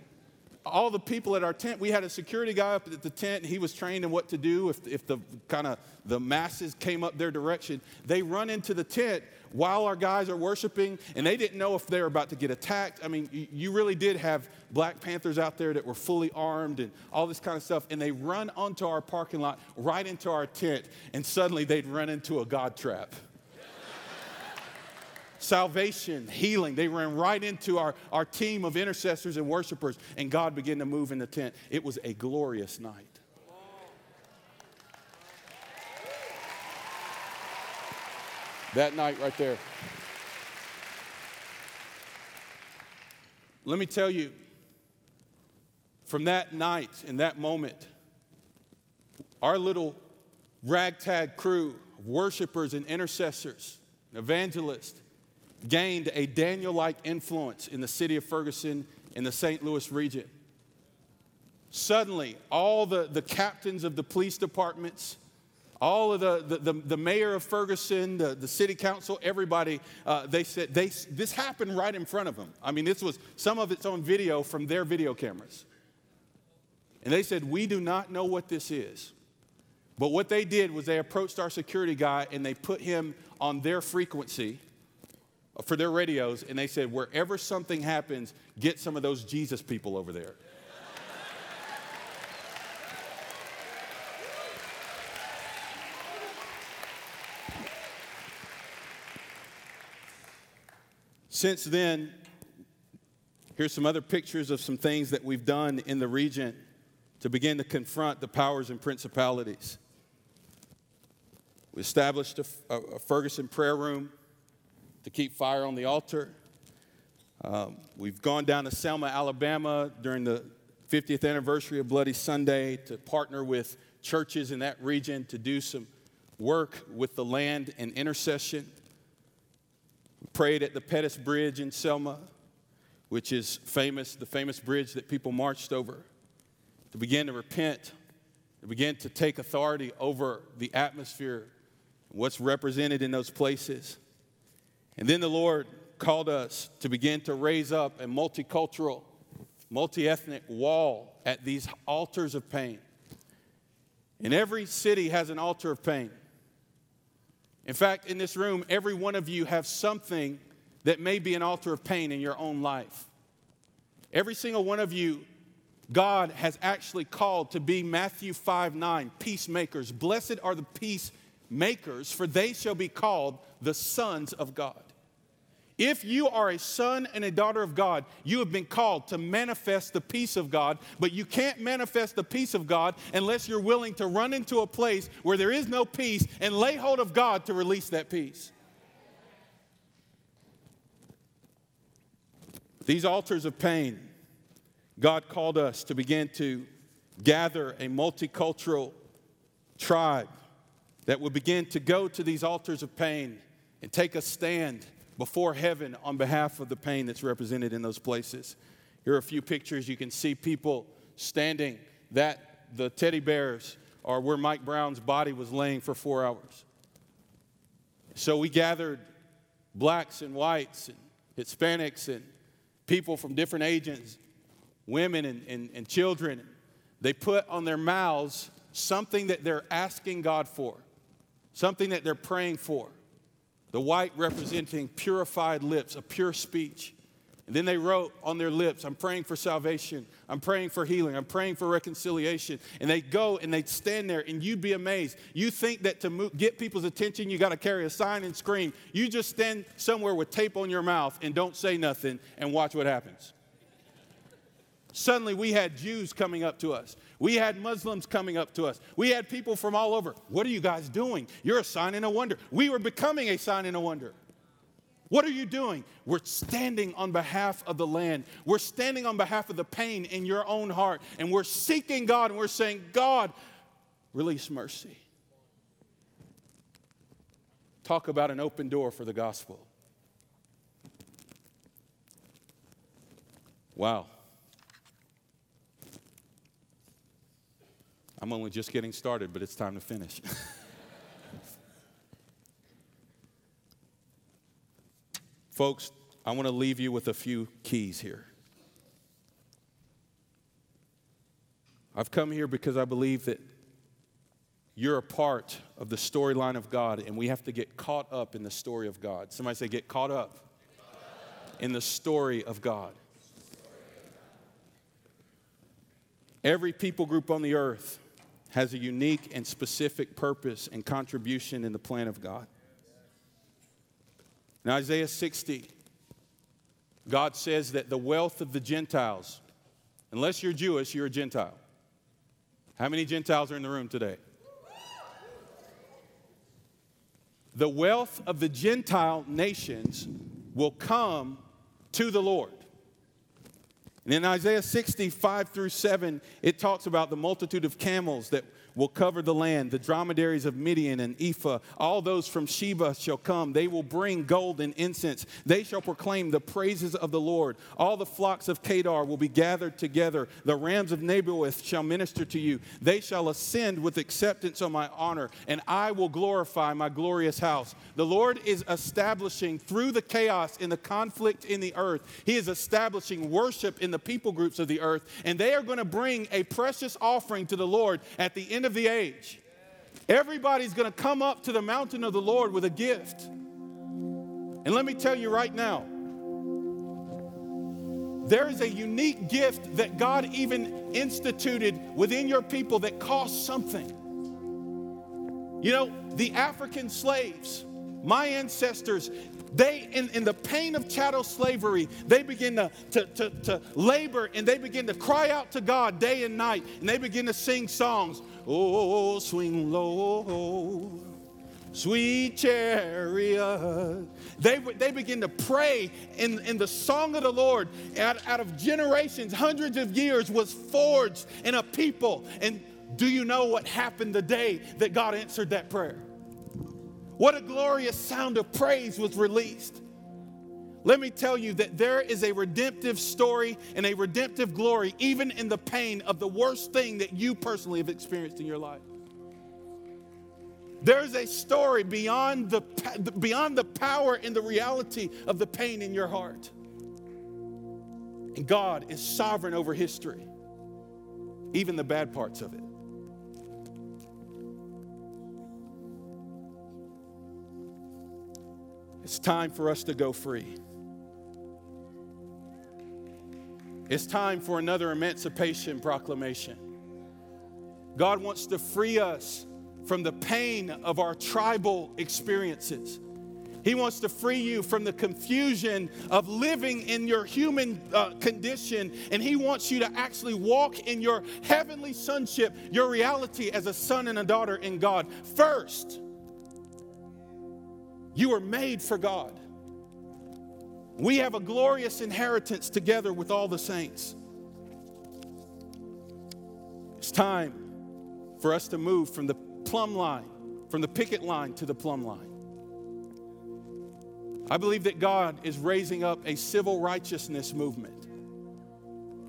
all the people at our tent, we had a security guy up at the tent. He was trained in what to do if, if the kind of the masses came up their direction. They run into the tent while our guys are worshiping, and they didn't know if they were about to get attacked. I mean, you really did have Black Panthers out there that were fully armed and all this kind of stuff, and they run onto our parking lot, right into our tent, and suddenly they'd run into a God trap *laughs* salvation, healing. They ran right into our, our team of intercessors and worshipers, and God began to move in the tent. It was a glorious night. That night right there. Let me tell you, from that night and that moment, our little ragtag crew of worshipers and intercessors, evangelists, gained a Daniel like influence in the city of Ferguson in the St. Louis region. Suddenly, all the, the captains of the police departments, all of the, the, the, the mayor of Ferguson, the, the city council, everybody, uh, they said, they, this happened right in front of them. I mean, this was some of its on video from their video cameras. And they said, We do not know what this is. But what they did was they approached our security guy and they put him on their frequency for their radios, and they said, wherever something happens, get some of those Jesus people over there. Since then, here's some other pictures of some things that we've done in the region to begin to confront the powers and principalities. We established a, a Ferguson prayer room to keep fire on the altar. Um, we've gone down to Selma, Alabama during the 50th anniversary of Bloody Sunday to partner with churches in that region to do some work with the land and intercession. Prayed at the Pettus Bridge in Selma, which is famous, the famous bridge that people marched over, to begin to repent, to begin to take authority over the atmosphere, what's represented in those places. And then the Lord called us to begin to raise up a multicultural, multi ethnic wall at these altars of pain. And every city has an altar of pain. In fact, in this room, every one of you have something that may be an altar of pain in your own life. Every single one of you God has actually called to be Matthew 5 9, peacemakers. Blessed are the peacemakers, for they shall be called the sons of God. If you are a son and a daughter of God, you have been called to manifest the peace of God, but you can't manifest the peace of God unless you're willing to run into a place where there is no peace and lay hold of God to release that peace. These altars of pain, God called us to begin to gather a multicultural tribe that would begin to go to these altars of pain and take a stand before heaven on behalf of the pain that's represented in those places. Here are a few pictures. You can see people standing that the teddy bears are where Mike Brown's body was laying for four hours. So we gathered blacks and whites and Hispanics and people from different ages, women and, and, and children. They put on their mouths something that they're asking God for, something that they're praying for. The white representing purified lips, a pure speech. And then they wrote on their lips, I'm praying for salvation. I'm praying for healing. I'm praying for reconciliation. And they go and they stand there, and you'd be amazed. You think that to get people's attention, you got to carry a sign and scream. You just stand somewhere with tape on your mouth and don't say nothing and watch what happens. Suddenly, we had Jews coming up to us. We had Muslims coming up to us. We had people from all over. What are you guys doing? You're a sign and a wonder. We were becoming a sign and a wonder. What are you doing? We're standing on behalf of the land. We're standing on behalf of the pain in your own heart. And we're seeking God and we're saying, God, release mercy. Talk about an open door for the gospel. Wow. I'm only just getting started, but it's time to finish. *laughs* Folks, I want to leave you with a few keys here. I've come here because I believe that you're a part of the storyline of God, and we have to get caught up in the story of God. Somebody say, get caught up in the story of God. Every people group on the earth has a unique and specific purpose and contribution in the plan of God. In Isaiah 60, God says that the wealth of the Gentiles, unless you're Jewish, you're a Gentile. How many Gentiles are in the room today? The wealth of the Gentile nations will come to the Lord. And in Isaiah 65 through 7, it talks about the multitude of camels that will cover the land. The dromedaries of Midian and Ephah, all those from Sheba shall come. They will bring gold and incense. They shall proclaim the praises of the Lord. All the flocks of Kedar will be gathered together. The rams of Nebaioth shall minister to you. They shall ascend with acceptance on my honor, and I will glorify my glorious house. The Lord is establishing through the chaos in the conflict in the earth, He is establishing worship in the people groups of the earth, and they are going to bring a precious offering to the Lord at the end end of the age. Everybody's going to come up to the mountain of the Lord with a gift. And let me tell you right now, there is a unique gift that God even instituted within your people that costs something. You know, the African slaves, my ancestors, they, in, in the pain of chattel slavery, they begin to, to, to, to labor and they begin to cry out to God day and night and they begin to sing songs. Oh, swing low, sweet chariot. They, they begin to pray in, in the song of the Lord out, out of generations, hundreds of years, was forged in a people. And do you know what happened the day that God answered that prayer? What a glorious sound of praise was released. Let me tell you that there is a redemptive story and a redemptive glory, even in the pain of the worst thing that you personally have experienced in your life. There's a story beyond the, beyond the power and the reality of the pain in your heart. And God is sovereign over history, even the bad parts of it. It's time for us to go free. It's time for another emancipation proclamation. God wants to free us from the pain of our tribal experiences. He wants to free you from the confusion of living in your human uh, condition, and He wants you to actually walk in your heavenly sonship, your reality as a son and a daughter in God. First, you are made for God. We have a glorious inheritance together with all the saints. It's time for us to move from the plumb line, from the picket line to the plumb line. I believe that God is raising up a civil righteousness movement.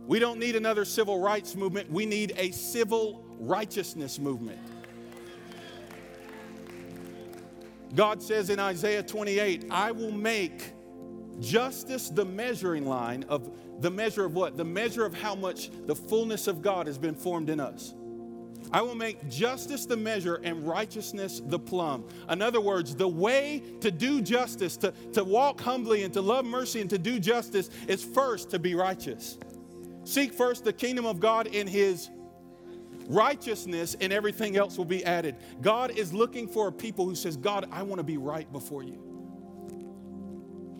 We don't need another civil rights movement, we need a civil righteousness movement. God says in Isaiah 28, I will make justice the measuring line of the measure of what? The measure of how much the fullness of God has been formed in us. I will make justice the measure and righteousness the plumb. In other words, the way to do justice, to, to walk humbly and to love mercy and to do justice is first to be righteous. Seek first the kingdom of God in his righteousness and everything else will be added. God is looking for a people who says, God, I want to be right before you.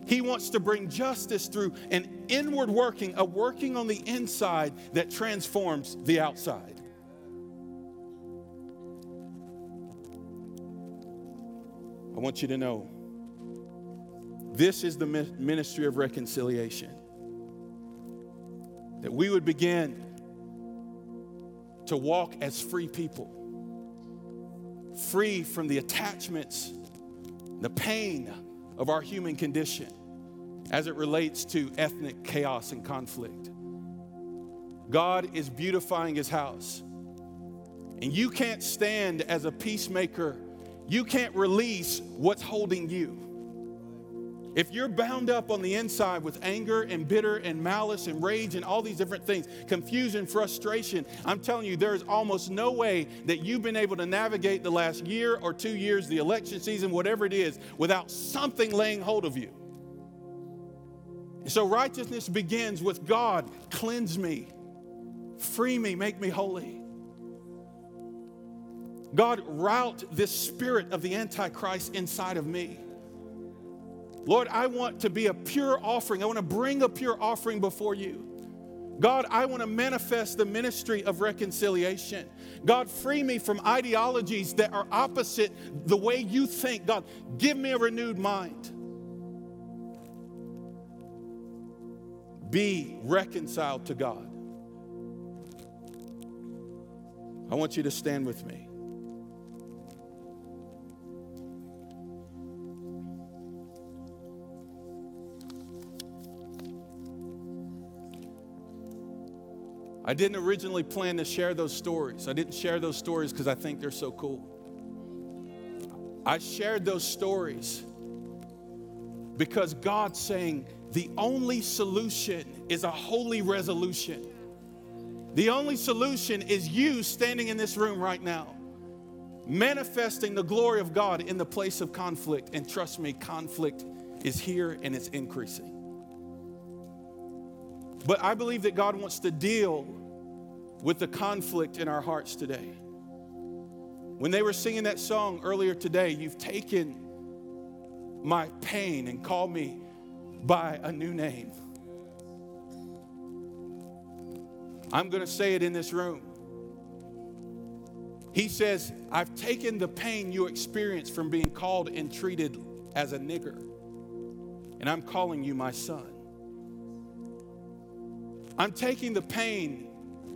He wants to bring justice through an inward working, a working on the inside that transforms the outside. I want you to know this is the ministry of reconciliation. That we would begin to walk as free people, free from the attachments, the pain of our human condition as it relates to ethnic chaos and conflict. God is beautifying his house. And you can't stand as a peacemaker you can't release what's holding you. If you're bound up on the inside with anger and bitter and malice and rage and all these different things, confusion, frustration, I'm telling you, there is almost no way that you've been able to navigate the last year or two years, the election season, whatever it is, without something laying hold of you. So righteousness begins with God, cleanse me, free me, make me holy. God, rout this spirit of the Antichrist inside of me. Lord, I want to be a pure offering. I want to bring a pure offering before you. God, I want to manifest the ministry of reconciliation. God, free me from ideologies that are opposite the way you think. God, give me a renewed mind. Be reconciled to God. I want you to stand with me. I didn't originally plan to share those stories. I didn't share those stories because I think they're so cool. I shared those stories because God's saying the only solution is a holy resolution. The only solution is you standing in this room right now, manifesting the glory of God in the place of conflict. And trust me, conflict is here and it's increasing. But I believe that God wants to deal with the conflict in our hearts today. When they were singing that song earlier today, you've taken my pain and called me by a new name. I'm going to say it in this room. He says, I've taken the pain you experienced from being called and treated as a nigger, and I'm calling you my son. I'm taking the pain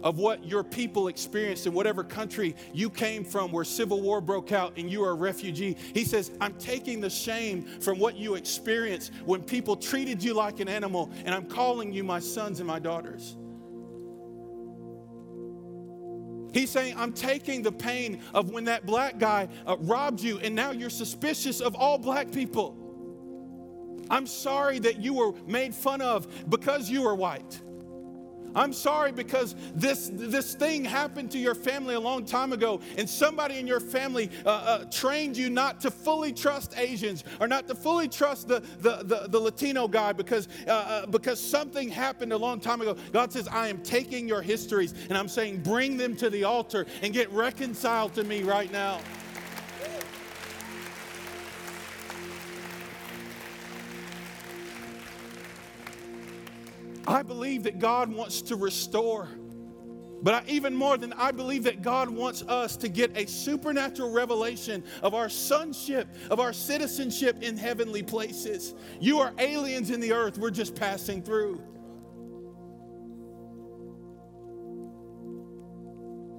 of what your people experienced in whatever country you came from where civil war broke out and you are a refugee. He says, I'm taking the shame from what you experienced when people treated you like an animal, and I'm calling you my sons and my daughters. He's saying, I'm taking the pain of when that black guy uh, robbed you, and now you're suspicious of all black people. I'm sorry that you were made fun of because you were white. I'm sorry because this, this thing happened to your family a long time ago, and somebody in your family uh, uh, trained you not to fully trust Asians or not to fully trust the, the, the, the Latino guy because, uh, uh because something happened a long time ago. God says, I am taking your histories and I'm saying, bring them to the altar and get reconciled to me right now. I believe that God wants to restore. But I, even more than I believe that God wants us to get a supernatural revelation of our sonship, of our citizenship in heavenly places. You are aliens in the earth, we're just passing through.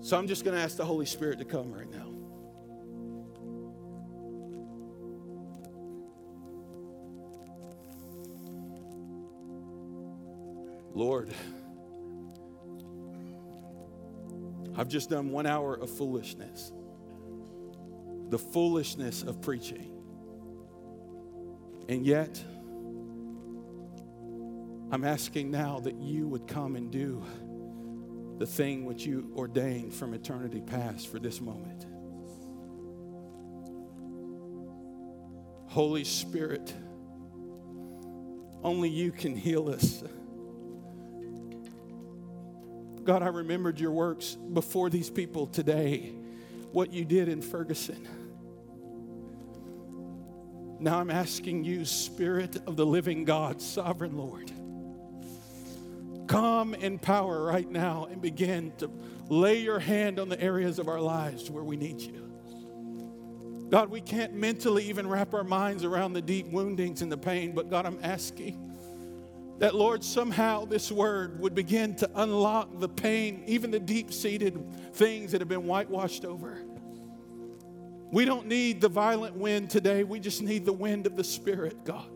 So I'm just going to ask the Holy Spirit to come right now. Lord, I've just done one hour of foolishness. The foolishness of preaching. And yet, I'm asking now that you would come and do the thing which you ordained from eternity past for this moment. Holy Spirit, only you can heal us. God, I remembered your works before these people today, what you did in Ferguson. Now I'm asking you, Spirit of the living God, sovereign Lord, come in power right now and begin to lay your hand on the areas of our lives where we need you. God, we can't mentally even wrap our minds around the deep woundings and the pain, but God, I'm asking that, Lord, somehow this word would begin to unlock the pain, even the deep seated things that have been whitewashed over. We don't need the violent wind today. We just need the wind of the Spirit, God.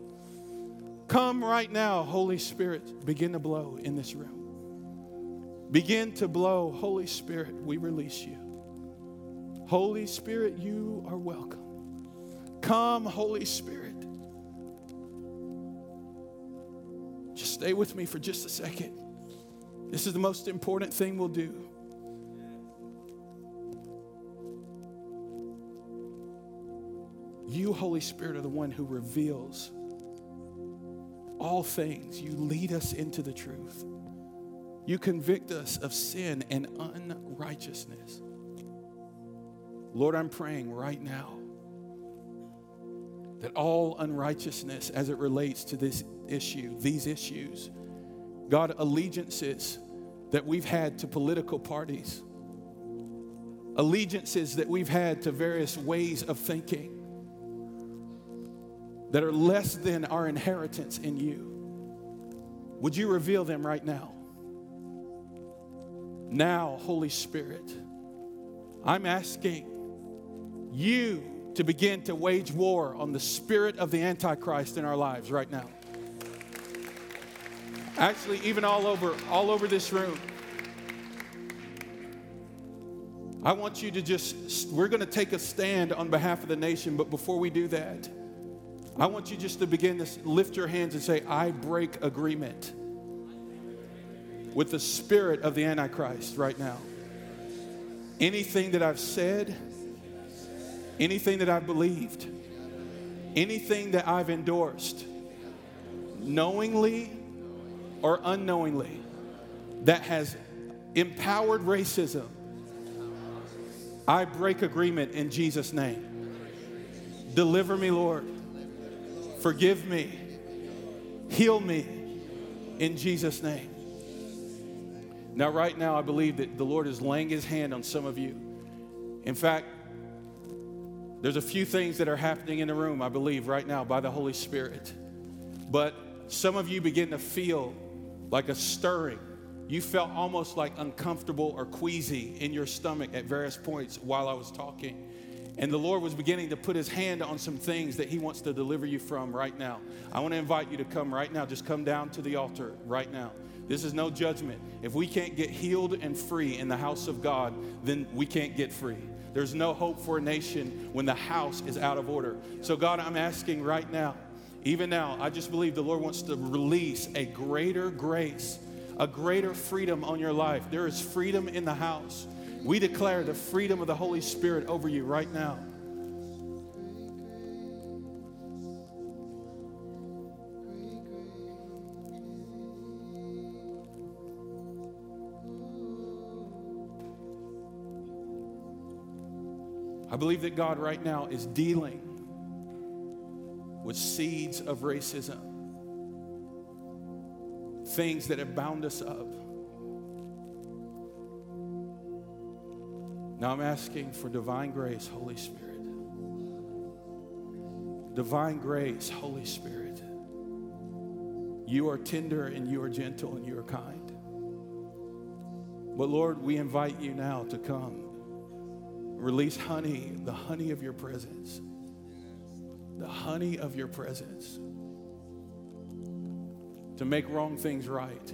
Come right now, Holy Spirit. Begin to blow in this room. Begin to blow, Holy Spirit. We release you. Holy Spirit, you are welcome. Come, Holy Spirit. Just stay with me for just a second. This is the most important thing we'll do. You, Holy Spirit, are the one who reveals all things. You lead us into the truth. You convict us of sin and unrighteousness. Lord, I'm praying right now that all unrighteousness as it relates to this issue, these issues, God, allegiances that we've had to political parties, allegiances that we've had to various ways of thinking that are less than our inheritance in you. Would you reveal them right now? Now, Holy Spirit, I'm asking you to begin to wage war on the spirit of the Antichrist in our lives right now. Actually, even all over, all over this room. I want you to just, we're going to take a stand on behalf of the nation, but before we do that, I want you just to begin to lift your hands and say, I break agreement with the spirit of the Antichrist right now. Anything that I've said, anything that I've believed, anything that I've endorsed, knowingly or unknowingly, that has empowered racism, I break agreement in Jesus' name. Deliver me, Lord. Forgive me. Heal me in Jesus' name. Now, right now, I believe that the Lord is laying his hand on some of you. In fact, there's a few things that are happening in the room, I believe, right now by the Holy Spirit. But some of you begin to feel like a stirring. You felt almost like uncomfortable or queasy in your stomach at various points while I was talking. And the Lord was beginning to put his hand on some things that he wants to deliver you from right now. I want to invite you to come right now. Just come down to the altar right now. This is no judgment. If we can't get healed and free in the house of God, then we can't get free. There's no hope for a nation when the house is out of order. So, God, I'm asking right now, even now, I just believe the Lord wants to release a greater grace a greater freedom on your life. There is freedom in the house. We declare the freedom of the Holy Spirit over you right now. I believe that God right now is dealing with seeds of racism, things that have bound us up. Now I'm asking for divine grace, Holy Spirit. Divine grace, Holy Spirit. You are tender and you are gentle and you are kind. But Lord, we invite you now to come Release honey, the honey of your presence. The honey of your presence. To make wrong things right